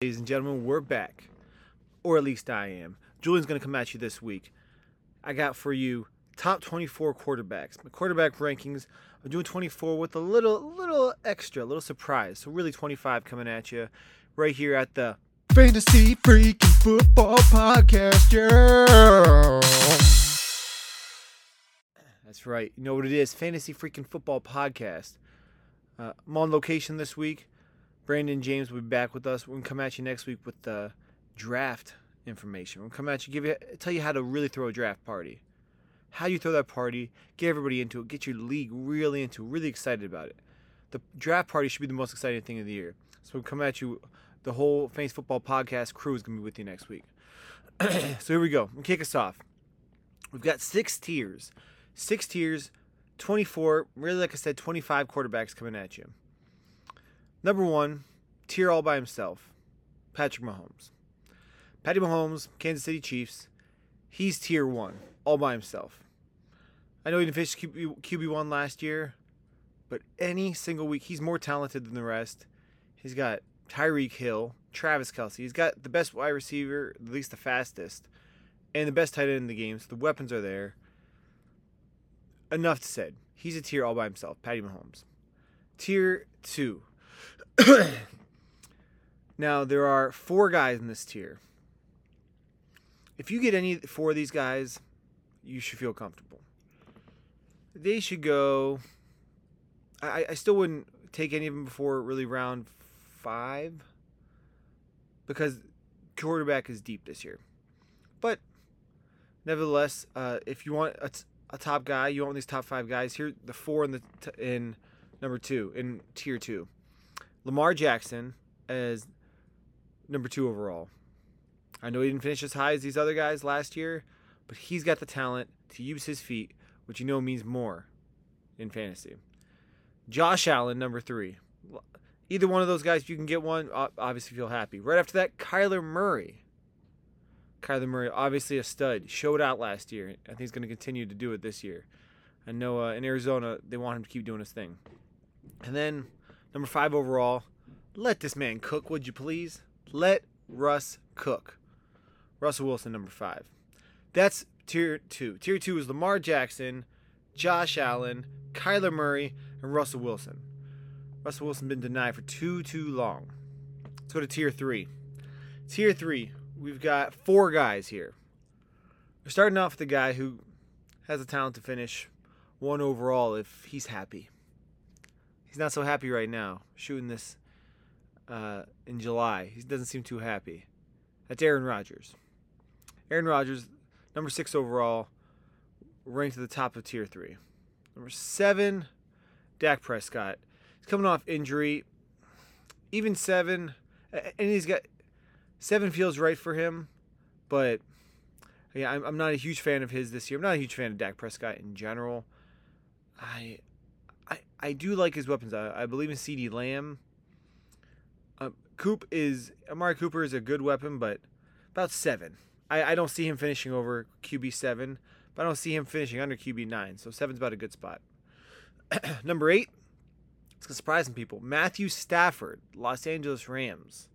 Ladies and gentlemen, we're back. Or at least I am. Julian's going to come at you this week. I got for you top 24 quarterbacks. My quarterback rankings, I'm doing 24 with a little little extra, a little surprise. So really 25 coming at you right here at the Fantasy Freaking Football Podcast. That's right. You know what it is? Fantasy Freaking Football Podcast. Uh, I'm on location this week. Brandon James will be back with us. We're gonna come at you next week with the draft information. We're gonna come at you, give you, tell you how to really throw a draft party, how you throw that party, get everybody into it, get your league really into, really excited about it. The draft party should be the most exciting thing of the year. So we'll come at you. The whole Fantasy Football Podcast crew is gonna be with you next week. so here we go. We'll kick us off. We've got six tiers, six tiers, 24. Really, like I said, 25 quarterbacks coming at you. Number one, tier all by himself, Patrick Mahomes. Patty Mahomes, Kansas City Chiefs. He's tier one, all by himself. I know he didn't finish QB, QB1 last year, but any single week, he's more talented than the rest. He's got Tyreek Hill, Travis Kelce. He's got the best wide receiver, at least the fastest, and the best tight end in the game. So the weapons are there. Enough said. He's a tier all by himself, Patty Mahomes. Tier two, now, there are four guys in this tier. If you get any four of these guys, you should feel comfortable. They should go. I, I still wouldn't take any of them before really round five because quarterback is deep this year. But nevertheless, uh, if you want a, t- a top guy, you want these top five guys. Here, the four in the t- in number two in tier two. Lamar Jackson as number two overall. I know he didn't finish as high as these other guys last year, but he's got the talent to use his feet, which you know means more in fantasy. Josh Allen, number three. Either one of those guys, if you can get one, obviously feel happy. Right after that, Kyler Murray. Kyler Murray, obviously a stud, showed out last year. I think he's going to continue to do it this year. I know uh, in Arizona they want him to keep doing his thing. And then Number five overall. Let this man cook, would you please? Let Russ cook. Russell Wilson, number five. That's tier two. Tier two is Lamar Jackson, Josh Allen, Kyler Murray, and Russell Wilson. Russell Wilson been denied for too, too long. Let's go to tier three. Tier three, we've got four guys here. We're starting off with the guy who has the talent to finish one overall if he's happy he's not so happy right now shooting this uh, in July. He doesn't seem too happy. That's Aaron Rodgers. Aaron Rodgers, number six overall, ranked at the top of tier three. Number seven, Dak Prescott. He's coming off injury. Even seven, and he's got seven feels right for him, but yeah, I'm, I'm not a huge fan of his this year. I'm not a huge fan of Dak Prescott in general. I I, I do like his weapons. I, I believe in CeeDee Lamb. Uh, Coop is Amari Cooper is a good weapon, but about seven. I, I don't see him finishing over QB seven, but I don't see him finishing under QB nine. So seven's about a good spot. Number eight, it's surprising people. Matthew Stafford, Los Angeles Rams.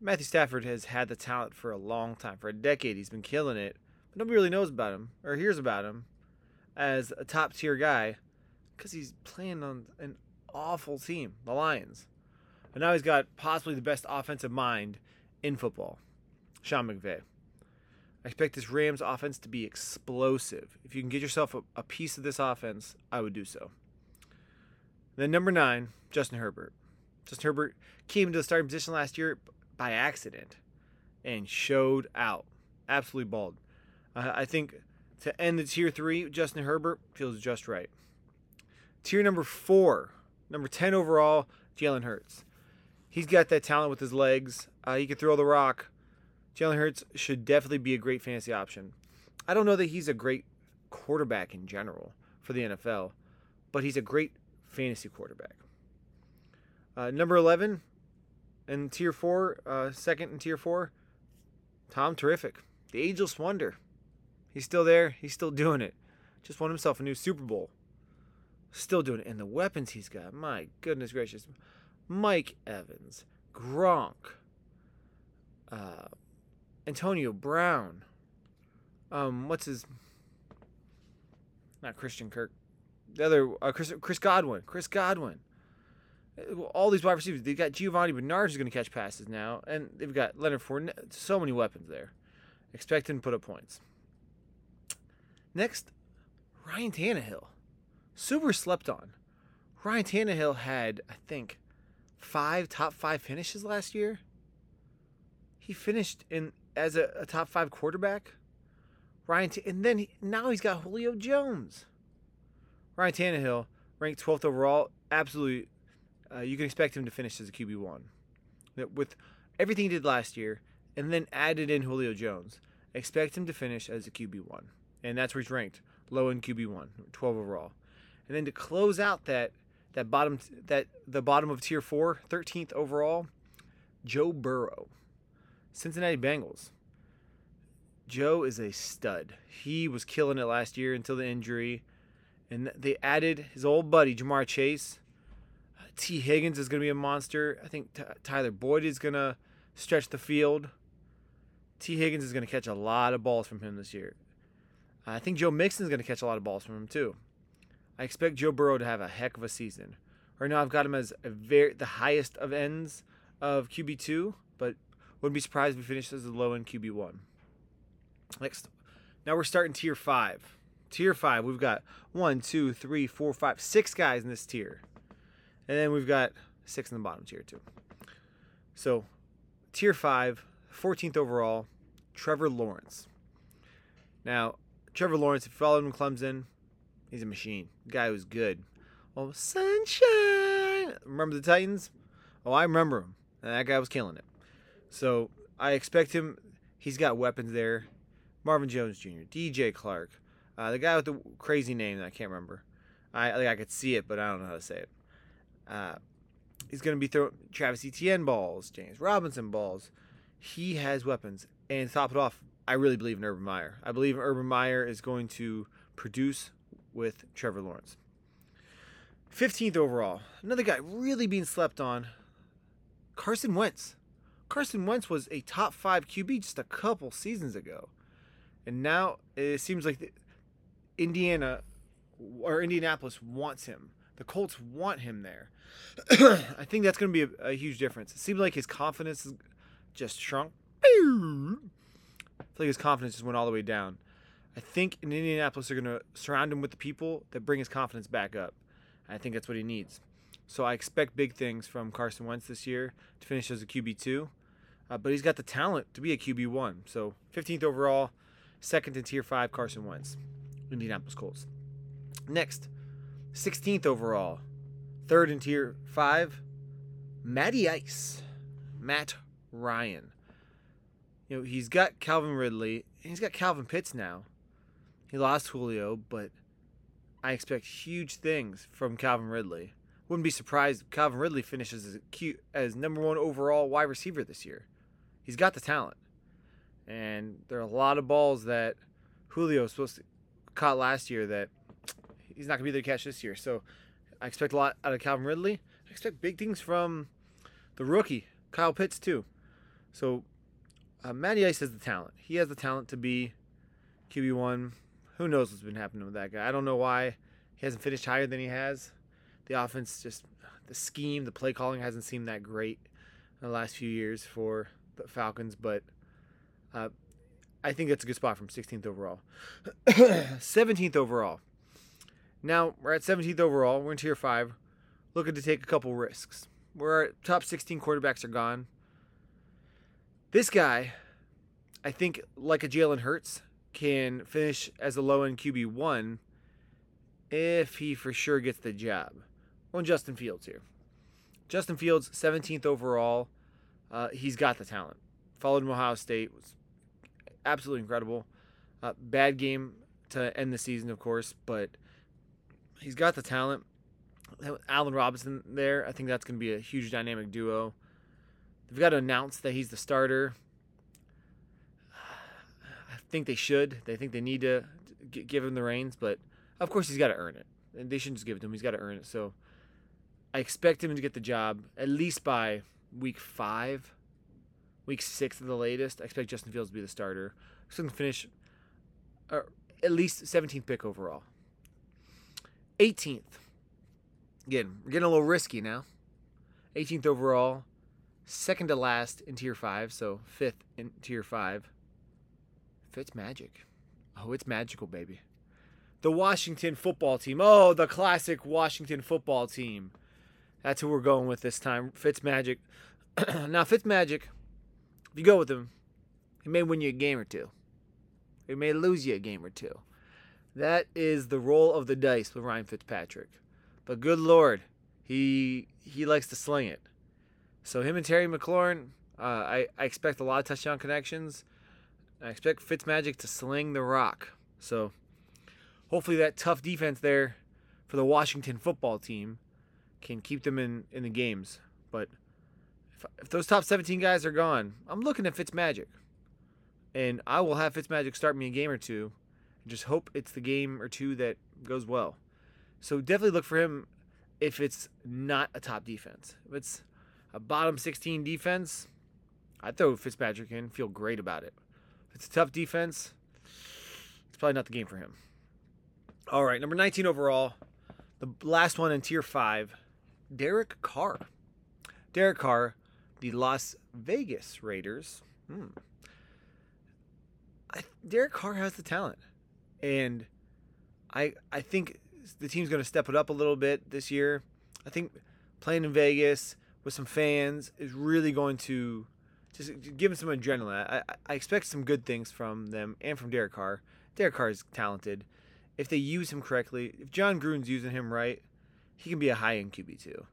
Matthew Stafford has had the talent for a long time. For a decade, he's been killing it. But nobody really knows about him or hears about him as a top tier guy because he's playing on an awful team, the Lions. And now he's got possibly the best offensive mind in football, Sean McVay. I expect this Rams offense to be explosive. If you can get yourself a, a piece of this offense, I would do so. Then number nine, Justin Herbert. Justin Herbert came into the starting position last year by accident and showed out. Absolutely balled. Uh, I think to end the tier three, Justin Herbert feels just right. Tier number four, number 10 overall, Jalen Hurts. He's got that talent with his legs. Uh, he can throw the rock. Jalen Hurts should definitely be a great fantasy option. I don't know that he's a great quarterback in general for the NFL, but he's a great fantasy quarterback. Uh, number 11 in tier four, uh, second in tier four, Tom Terrific, the ageless wonder. He's still there. He's still doing it. Just won himself a new Super Bowl. Still doing it. And the weapons he's got, my goodness gracious. Mike Evans, Gronk, uh, Antonio Brown. Um, what's his? Not Christian Kirk. The other uh, Chris Chris Godwin. Chris Godwin. Uh, All these wide receivers. They've got Giovani Bernard who's going to catch passes now, and they've got Leonard Fournette. So many weapons there. Expect him to put up points. Next, Ryan Tannehill. Super slept on. Ryan Tannehill had, I think, five top five finishes last year. He finished in as a, a top five quarterback. Ryan, T- and then he, now he's got Julio Jones. Ryan Tannehill, ranked 12th overall, absolutely. Uh, you can expect him to finish as a QB one, with everything he did last year, and then added in Julio Jones. Expect him to finish as a QB one, and that's where he's ranked, low in QB one, 12 overall. And then to close out that that bottom that the bottom of tier four, 13th overall, Joe Burrow, Cincinnati Bengals. Joe is a stud. He was killing it last year until the injury, and they added his old buddy Ja'Marr Chase. Uh, Tee Higgins is going to be a monster. I think T- Tyler Boyd is going to stretch the field. Tee Higgins is going to catch a lot of balls from him this year. I think Joe Mixon is going to catch a lot of balls from him too. I expect Joe Burrow to have a heck of a season. Right now, I've got him as very the highest of ends of QB two, but wouldn't be surprised if he finishes as a low end QB one. Next, now we're starting tier five. Tier five, we've got one, two, three, four, five, six guys in this tier, and then we've got six in the bottom tier too. So, tier five, 14th overall, Trevor Lawrence. Now, Trevor Lawrence, if you follow him in Clemson, he's a machine. Guy who's good. Oh, sunshine! Remember the Titans? Oh, I remember him. And that guy was killing it. So I expect him. He's got weapons there. Marvin Jones Jr., DJ Clark, uh, the guy with the crazy name that I can't remember. I like I could see it, but I don't know how to say it. Uh, he's going to be throwing Travis Etienne balls, James Robinson balls. He has weapons. And to top it off, I really believe in Urban Meyer. I believe Urban Meyer is going to produce with Trevor Lawrence. 15th overall, another guy really being slept on, Carson Wentz. Carson Wentz was a top five QB just a couple seasons ago. And now it seems like Indiana or Indianapolis wants him. The Colts want him there. I think that's going to be a, a, huge difference. It seems like his confidence has just shrunk. I feel like his confidence just went all the way down. I think in Indianapolis they're going to surround him with the people that bring his confidence back up. I think that's what he needs. So I expect big things from Carson Wentz this year to finish as a QB two, uh, but he's got the talent to be a QB one. So 15th overall, second in tier five, Carson Wentz, Indianapolis Colts. Next, 16th overall, third in tier five, Matty Ice, Matt Ryan. You know he's got Calvin Ridley, and he's got Calvin Pitts now. He lost Julio, but I expect huge things from Calvin Ridley. Wouldn't be surprised if Calvin Ridley finishes as, as number one overall wide receiver this year. He's got the talent. And there are a lot of balls that Julio was supposed to caught last year that he's not going to be there to catch this year. So I expect a lot out of Calvin Ridley. I expect big things from the rookie, Kyle Pitts, too. So uh, Matty Ice has the talent. He has the talent to be QB1 who knows what's been happening with that guy? I don't know why he hasn't finished higher than he has. The offense just the scheme, the play calling hasn't seemed that great in the last few years for the Falcons, but uh, I think that's a good spot from 16th overall. 17th overall. Now we're at 17th overall. We're in tier five, looking to take a couple risks. Where our top 16 quarterbacks are gone. This guy, I think, like a Jalen Hurts, can finish as a low end QB one if he for sure gets the job. On Justin Fields here. Justin Fields, 17th overall. Uh, he's got the talent. Followed him Ohio State was absolutely incredible. Uh, bad game to end the season, of course, but he's got the talent. Allen Robinson there, I think that's going to be a huge dynamic duo. They've got to announce that he's the starter think they should. They think they need to give him the reins, but of course he's got to earn it. And they shouldn't just give it to him. He's got to earn it. So I expect him to get the job at least by week five. week six at the latest. I expect Justin Fields to be the starter. So going to finish uh, at least 17th pick overall. 18th. Again, we're getting a little risky now. 18th overall, second to last in tier five, so fifth in tier five. Fitz Magic. Oh, it's magical, baby. The Washington football team. Oh, the classic Washington football team. That's who we're going with this time. Fitz Magic. now, Fitz Magic, if you go with him, he may win you a game or two. He may lose you a game or two. That is the roll of the dice with Ryan Fitzpatrick. But good lord, he he likes to sling it. So him and Terry McLaurin, uh, I, I expect a lot of touchdown connections. I expect Fitzmagic to sling the rock. So hopefully that tough defense there for the Washington football team can keep them in, in the games. But if, if those top 17 guys are gone, I'm looking at Fitzmagic. And I will have Fitzmagic start me a game or two. And just hope it's the game or two that goes well. So definitely look for him if it's not a top defense. If it's a bottom 16 defense, I'd throw Fitzpatrick in, feel great about it. It's a tough defense, it's probably not the game for him. All right, number 19 overall, the last one in tier 5, Derek Carr. Derek Carr, the Las Vegas Raiders. Hmm. I, Derek Carr has the talent. And I I think the team's going to step it up a little bit this year. I think playing in Vegas with some fans is really going to just give him some adrenaline. I, I expect some good things from them and from Derek Carr. Derek Carr is talented. If they use him correctly, if Jon Gruden's using him right, he can be a high end QB2.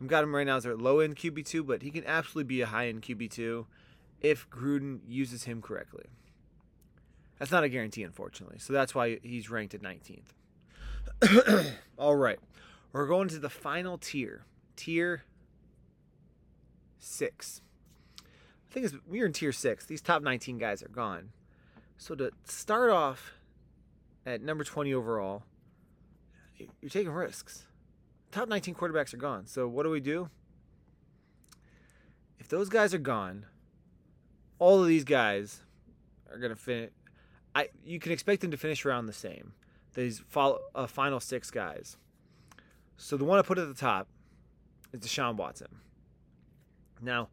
I've got him right now as a low end QB2, but he can absolutely be a high end QB2 if Gruden uses him correctly. That's not a guarantee, unfortunately. So that's why he's ranked at 19th. All right. We're going to the final tier. Tier six. I think it's, we're in tier six. These top 19 guys are gone. So to start off at number 20 overall, you're taking risks. Top 19 quarterbacks are gone. So what do we do? If those guys are gone, all of these guys are going to finish. I you can expect them to finish around the same. These follow, uh, final six guys. So the one I put at the top is Deshaun Watson. Now,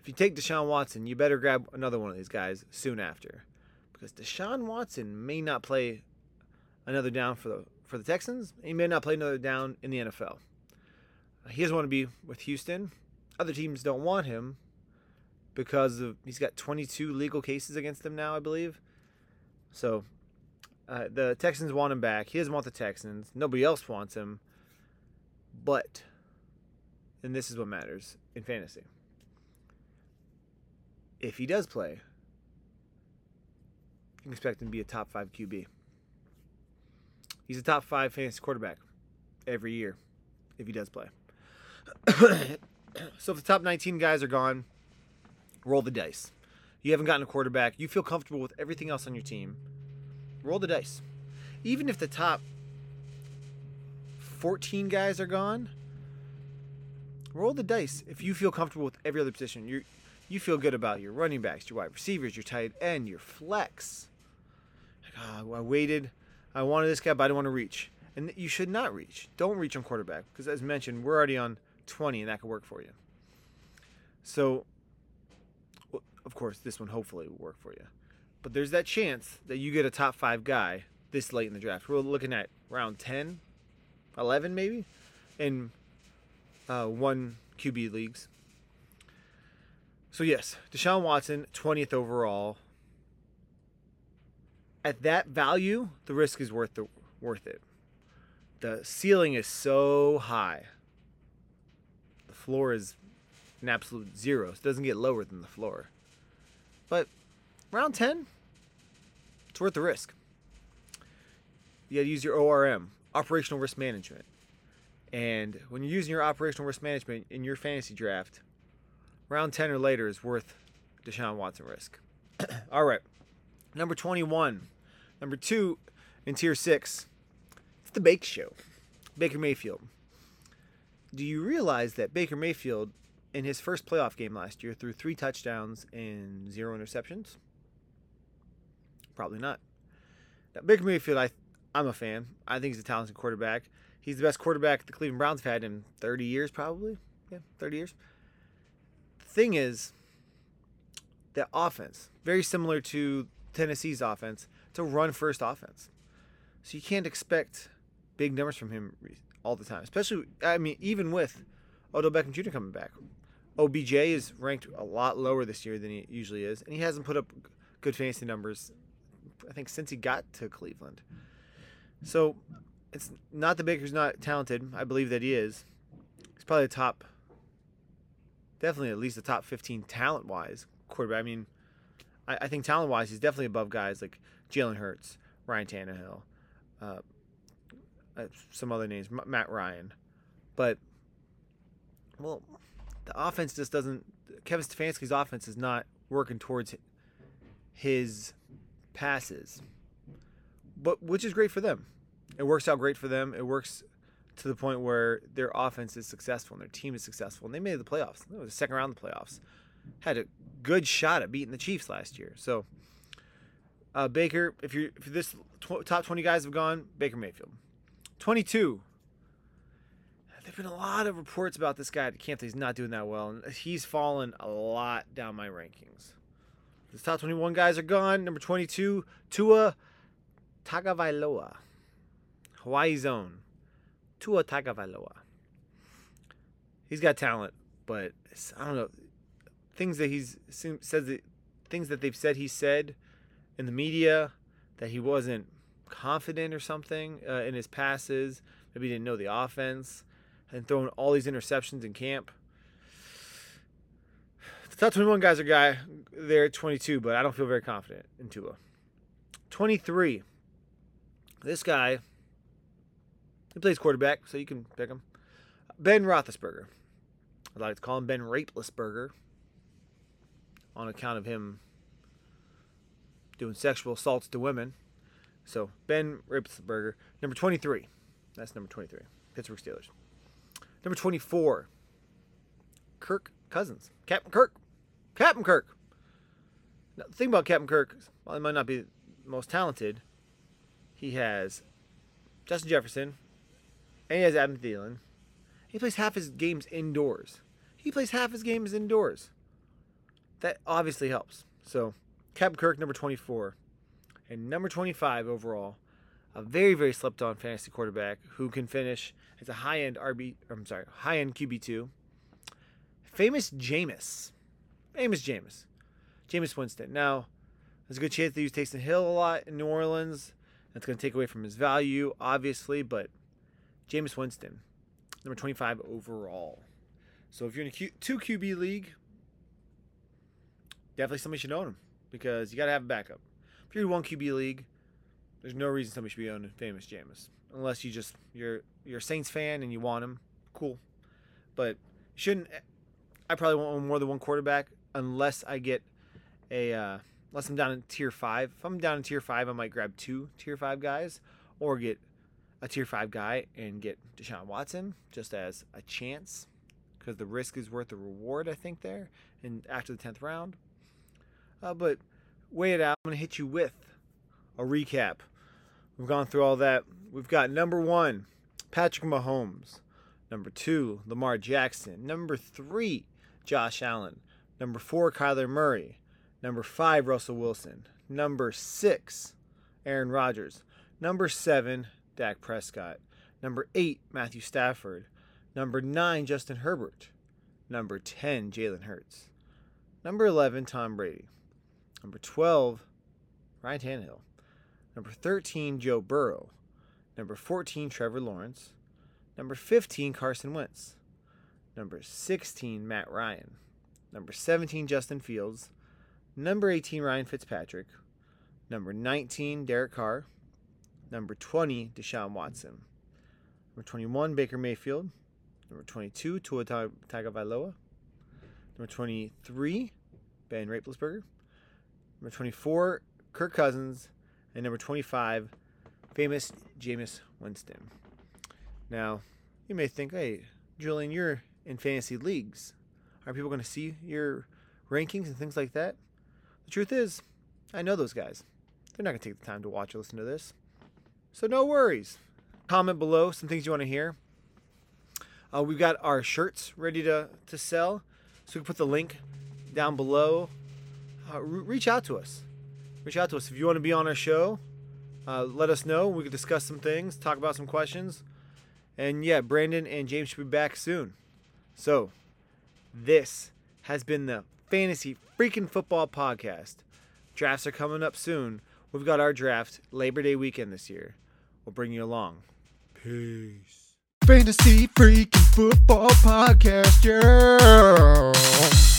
if you take Deshaun Watson, you better grab another one of these guys soon after, because Deshaun Watson may not play another down for the for the Texans. He may not play another down in the NFL. He doesn't want to be with Houston. Other teams don't want him because of he's got 22 legal cases against him now, I believe. So uh, the Texans want him back. He doesn't want the Texans. Nobody else wants him. But, and this is what matters in fantasy. If he does play, you can expect him to be a top five QB. He's a top five fantasy quarterback every year if he does play. so if the top 19 guys are gone, roll the dice. You haven't gotten a quarterback. You feel comfortable with everything else on your team. Roll the dice. Even if the top 14 guys are gone, roll the dice. If you feel comfortable with every other position, you you feel good about your running backs, your wide receivers, your tight end, your flex. Like, oh, I waited. I wanted this guy, but I didn't want to reach. And you should not reach. Don't reach on quarterback because, as mentioned, we're already on 20, and that could work for you. So of course, this one hopefully will work for you. But there's that chance that you get a top five guy this late in the draft. We're looking at round 10, 11 maybe, in uh, one QB leagues. So, yes, Deshaun Watson, 20th overall. At that value, the risk is worth the, worth it. The ceiling is so high. The floor is an absolute zero. It doesn't get lower than the floor. But round 10, it's worth the risk. You got to use your ORM, operational risk management. And when you're using your operational risk management in your fantasy draft, round 10 or later is worth Deshaun Watson risk. All right. Number 21. Number two in tier six, it's the Bake Show. Baker Mayfield. Do you realize that Baker Mayfield in his first playoff game last year threw three touchdowns and zero interceptions? Probably not. Now, Baker Mayfield, I, I'm a fan. I think he's a talented quarterback. He's the best quarterback the Cleveland Browns have had in 30 years, probably. Yeah, 30 years. Thing is, the offense, very similar to Tennessee's offense, it's a run first offense. So you can't expect big numbers from him all the time, especially, I mean, even with Odell Beckham Jr. coming back. OBJ is ranked a lot lower this year than he usually is, and he hasn't put up good fantasy numbers, I think, since he got to Cleveland. So it's not the Baker's not talented. I believe that he is. He's probably the top, definitely at least the top 15 talent wise quarterback. I mean, I, I think talent wise, he's definitely above guys like Jalen Hurts, Ryan Tannehill, uh, uh, some other names, M- Matt Ryan. But, well, the offense just doesn't. Kevin Stefanski's offense is not working towards his passes, but which is great for them. It works out great for them. It works to the point where their offense is successful and their team is successful, and they made the playoffs. It was the second round of the playoffs. Had a good shot at beating the Chiefs last year. So, uh, Baker, if you're if this tw- top 20 guys have gone, Baker Mayfield. 22. There've been a lot of reports about this guy at camp that he's not doing that well, and he's fallen a lot down my rankings. The top 21 guys are gone. Number 22, Tua Tagovailoa, Hawaii Zone. Tua Tagovailoa. He's got talent, but I don't know things that he's says that things that they've said he said in the media that he wasn't confident or something uh, in his passes. Maybe he didn't know the offense and throwing all these interceptions in camp. The top 21 guys are guy there at 22, but I don't feel very confident in Tua. 23. This guy, he plays quarterback, so you can pick him. Ben Roethlisberger. I'd like to call him Ben Rapelessberger on account of him doing sexual assaults to women. So Ben Rapelessberger, number 23. That's number 23. Pittsburgh Steelers. Number 24. Kirk Cousins. Captain Kirk. Captain Kirk. Now, the thing about Captain Kirk, while he might not be the most talented, he has Justin Jefferson, and he has Adam Thielen. He plays half his games indoors. He plays half his games indoors. That obviously helps. So, Captain Kirk, number 24. And number 25 overall, a very, very slept on fantasy quarterback who can finish as a high end RB, I'm sorry, high end QB2. Famous Jameis. Famous Jameis. Jameis Winston. Now, there's a good chance they use Taysom Hill a lot in New Orleans. That's going to take away from his value, obviously, but Jameis Winston, number 25 overall. So if you're in a Q, two QB league, definitely somebody should own him because you got to have a backup. If you're in one QB league, there's no reason somebody should be owning famous Jameis unless you just you're you're a Saints fan and you want him. Cool, but shouldn't. I probably won't own more than one quarterback unless I get a uh, unless I'm down in tier five. If I'm down in tier five, I might grab two tier five guys or get a tier five guy and get Deshaun Watson just as a chance because the risk is worth the reward. I think there and after the tenth round. Uh, but weigh it out. I'm gonna hit you with a recap. We've gone through all that. We've got number one, Patrick Mahomes. Number two, Lamar Jackson. Number three, Josh Allen. Number four, Kyler Murray. Number five, Russell Wilson. Number six, Aaron Rodgers. Number seven, Dak Prescott. Number eight, Matthew Stafford. Number nine, Justin Herbert. Number 10, Jalen Hurts. Number 11, Tom Brady. Number 12, Ryan Tannehill. Number 13, Joe Burrow. Number 14, Trevor Lawrence. Number 15, Carson Wentz. Number 16, Matt Ryan. Number 17, Justin Fields. Number 18, Ryan Fitzpatrick. Number 19, Derek Carr. Number 20, Deshaun Watson. Number 21, Baker Mayfield. Number 22, Tua Tagovailoa. Number 23, Ben Rapelessberger. Number 24, Kirk Cousins. And number 25, famous Jameis Winston. Now, you may think, hey, Julian, you're in fantasy leagues. Are people going to see your rankings and things like that? The truth is, I know those guys. They're not going to take the time to watch or listen to this. So no worries. Comment below some things you want to hear. Uh, we've got our shirts ready to, to sell. So we can put the link down below. Uh, re- reach out to us. Reach out to us. If you want to be on our show, uh, let us know. We could discuss some things, talk about some questions. And yeah, Brandon and James should be back soon. So, this has been the Fantasy Freaking Football Podcast. Drafts are coming up soon. We've got our draft Labor Day weekend this year. We'll bring you along. Peace. Fantasy Freaking Football Podcast, yeah.